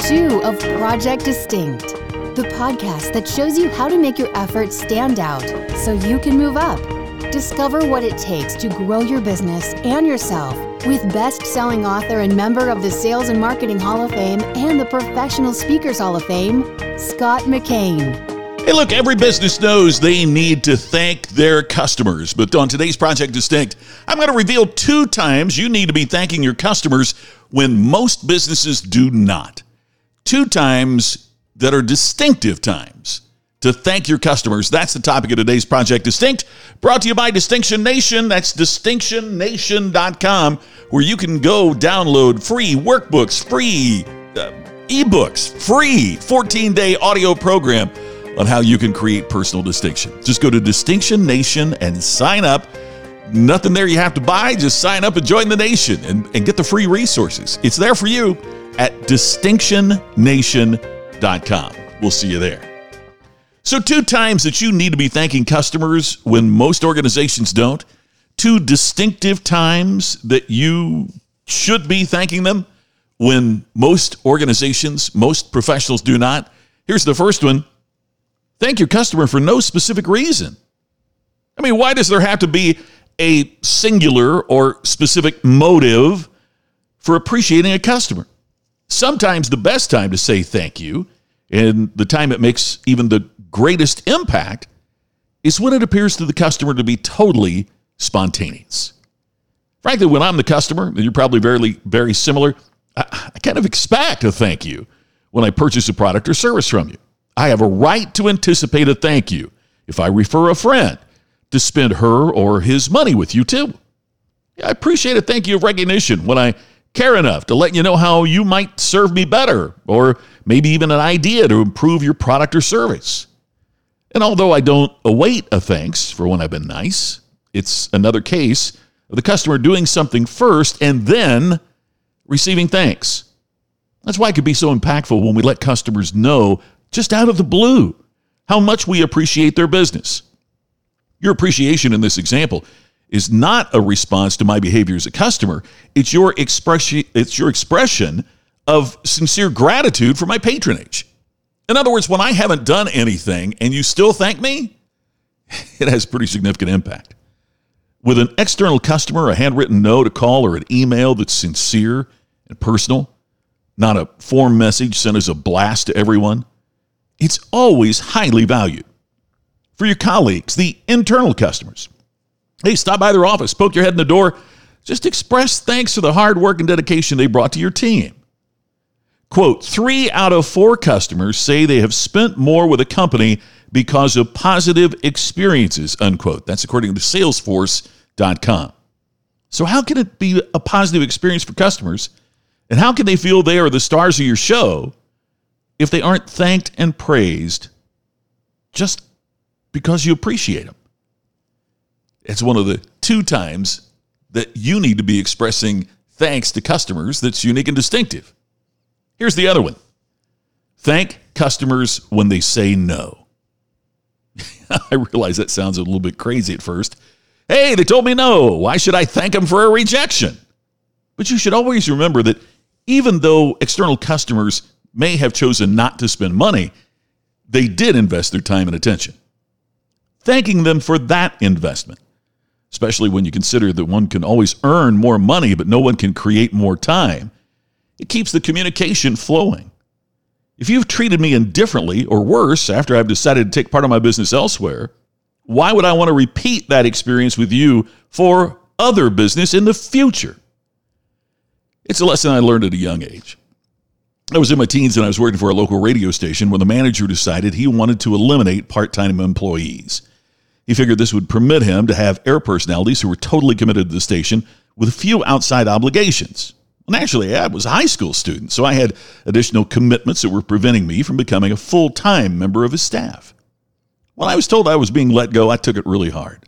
season two of Project Distinct, the podcast that shows you how to make your efforts stand out so you can move up. Discover what it takes to grow your business and yourself with best selling author and member of the Sales and Marketing Hall of Fame and the Professional Speakers Hall of Fame, Scott McKain. Hey, look, every business knows they need to thank their customers. But on today's Project Distinct, I'm going to reveal two times you need to be thanking your customers when most businesses do not. Two times that are distinctive times to thank your customers. That's the topic of today's Project Distinct, brought to you by Distinction Nation. That's distinctionnation.com, where you can go download free workbooks, free uh, ebooks, free 14 day audio program on how you can create personal distinction. Just go to Distinction Nation and sign up. Nothing there you have to buy. Just sign up and join the nation and, and get the free resources. It's there for you at distinctionnation.com. We'll see you there. So, two times that you need to be thanking customers when most organizations don't, two distinctive times that you should be thanking them when most organizations, most professionals do not. Here's the first one thank your customer for no specific reason. I mean, why does there have to be a singular or specific motive for appreciating a customer? Sometimes the best time to say thank you and the time it makes even the greatest impact is when it appears to the customer to be totally spontaneous. Frankly, when I'm the customer, and you're probably very, very similar, I, I kind of expect a thank you when I purchase a product or service from you. I have a right to anticipate a thank you if I refer a friend to spend her or his money with you too. I appreciate a thank you of recognition when I care enough to let you know how you might serve me better or maybe even an idea to improve your product or service. And although I don't await a thanks for when I've been nice, it's another case of the customer doing something first and then receiving thanks. That's why it could be so impactful when we let customers know just out of the blue how much we appreciate their business. Your appreciation in this example is not a response to my behavior as a customer. It's your expression, it's your expression of sincere gratitude for my patronage. In other words, when I haven't done anything and you still thank me, it has pretty significant impact. With an external customer, a handwritten note, a call, or an email that's sincere and personal, not a form message sent as a blast to everyone, it's always highly valued. For your colleagues, the internal customers, hey, stop by their office, poke your head in the door, just express thanks for the hard work and dedication they brought to your team. Quote, three out of four customers say they have spent more with a company because of positive experiences, unquote. That's according to Salesforce.com. So, how can it be a positive experience for customers? And how can they feel they are the stars of your show if they aren't thanked and praised just because you appreciate them? It's one of the two times that you need to be expressing thanks to customers that's unique and distinctive. Here's the other one thank customers when they say no. I realize that sounds a little bit crazy at first. Hey, they told me no. Why should I thank them for a rejection? But you should always remember that even though external customers may have chosen not to spend money, they did invest their time and attention. Thanking them for that investment, especially when you consider that one can always earn more money, but no one can create more time, it keeps the communication flowing. If you've treated me indifferently or worse after I've decided to take part of my business elsewhere, why would I want to repeat that experience with you for other business in the future? It's a lesson I learned at a young age. I was in my teens and I was working for a local radio station when the manager decided he wanted to eliminate part time employees. He figured this would permit him to have air personalities who were totally committed to the station with a few outside obligations. Well, naturally, I was a high school student, so I had additional commitments that were preventing me from becoming a full time member of his staff. When I was told I was being let go, I took it really hard.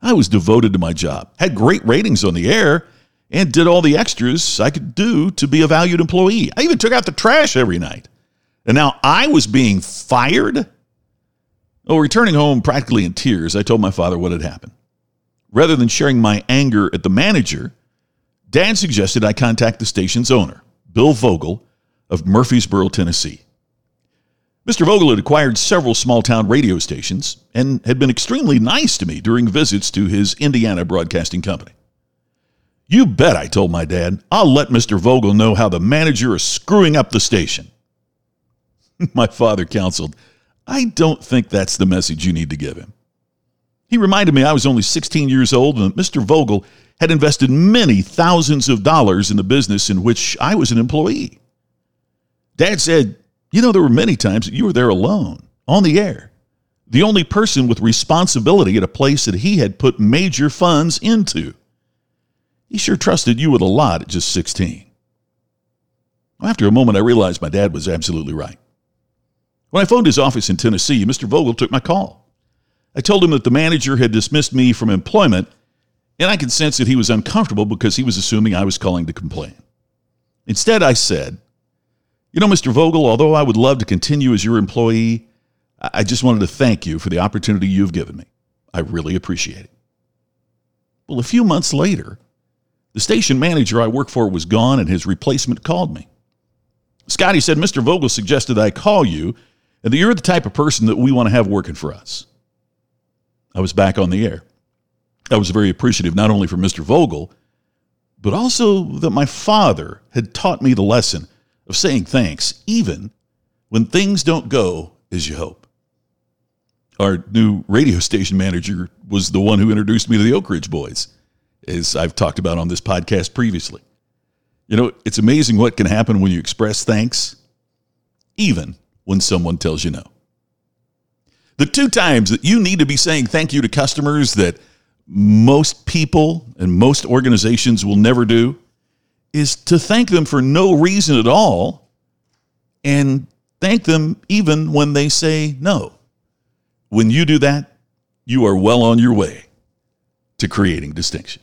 I was devoted to my job, had great ratings on the air, and did all the extras I could do to be a valued employee. I even took out the trash every night. And now I was being fired? Oh, returning home practically in tears, I told my father what had happened. Rather than sharing my anger at the manager, Dan suggested I contact the station's owner, Bill Vogel, of Murfreesboro, Tennessee. Mr. Vogel had acquired several small town radio stations and had been extremely nice to me during visits to his Indiana broadcasting company. You bet, I told my dad, I'll let Mr. Vogel know how the manager is screwing up the station. my father counseled, I don't think that's the message you need to give him. He reminded me I was only 16 years old and that Mr. Vogel had invested many thousands of dollars in the business in which I was an employee. Dad said, You know, there were many times that you were there alone, on the air, the only person with responsibility at a place that he had put major funds into. He sure trusted you with a lot at just 16. After a moment, I realized my dad was absolutely right. When I phoned his office in Tennessee, Mr. Vogel took my call. I told him that the manager had dismissed me from employment, and I could sense that he was uncomfortable because he was assuming I was calling to complain. Instead, I said, You know, Mr. Vogel, although I would love to continue as your employee, I just wanted to thank you for the opportunity you've given me. I really appreciate it. Well, a few months later, the station manager I work for was gone and his replacement called me. Scotty said, Mr. Vogel suggested I call you and that you're the type of person that we want to have working for us. I was back on the air. I was very appreciative not only for Mr. Vogel, but also that my father had taught me the lesson of saying thanks, even when things don't go as you hope. Our new radio station manager was the one who introduced me to the Oak Ridge Boys, as I've talked about on this podcast previously. You know, it's amazing what can happen when you express thanks, even when someone tells you no. The two times that you need to be saying thank you to customers that most people and most organizations will never do is to thank them for no reason at all and thank them even when they say no. When you do that, you are well on your way to creating distinction.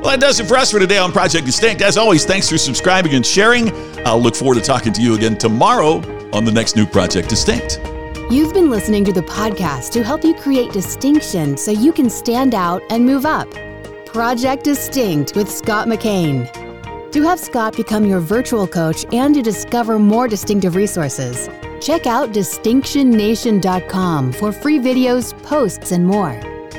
Well, that does it for us for today on Project Distinct. As always, thanks for subscribing and sharing. I'll look forward to talking to you again tomorrow on the next new Project Distinct. You've been listening to the podcast to help you create distinction so you can stand out and move up. Project Distinct with Scott McKain. To have Scott become your virtual coach and to discover more distinctive resources, check out distinctionnation.com for free videos, posts, and more.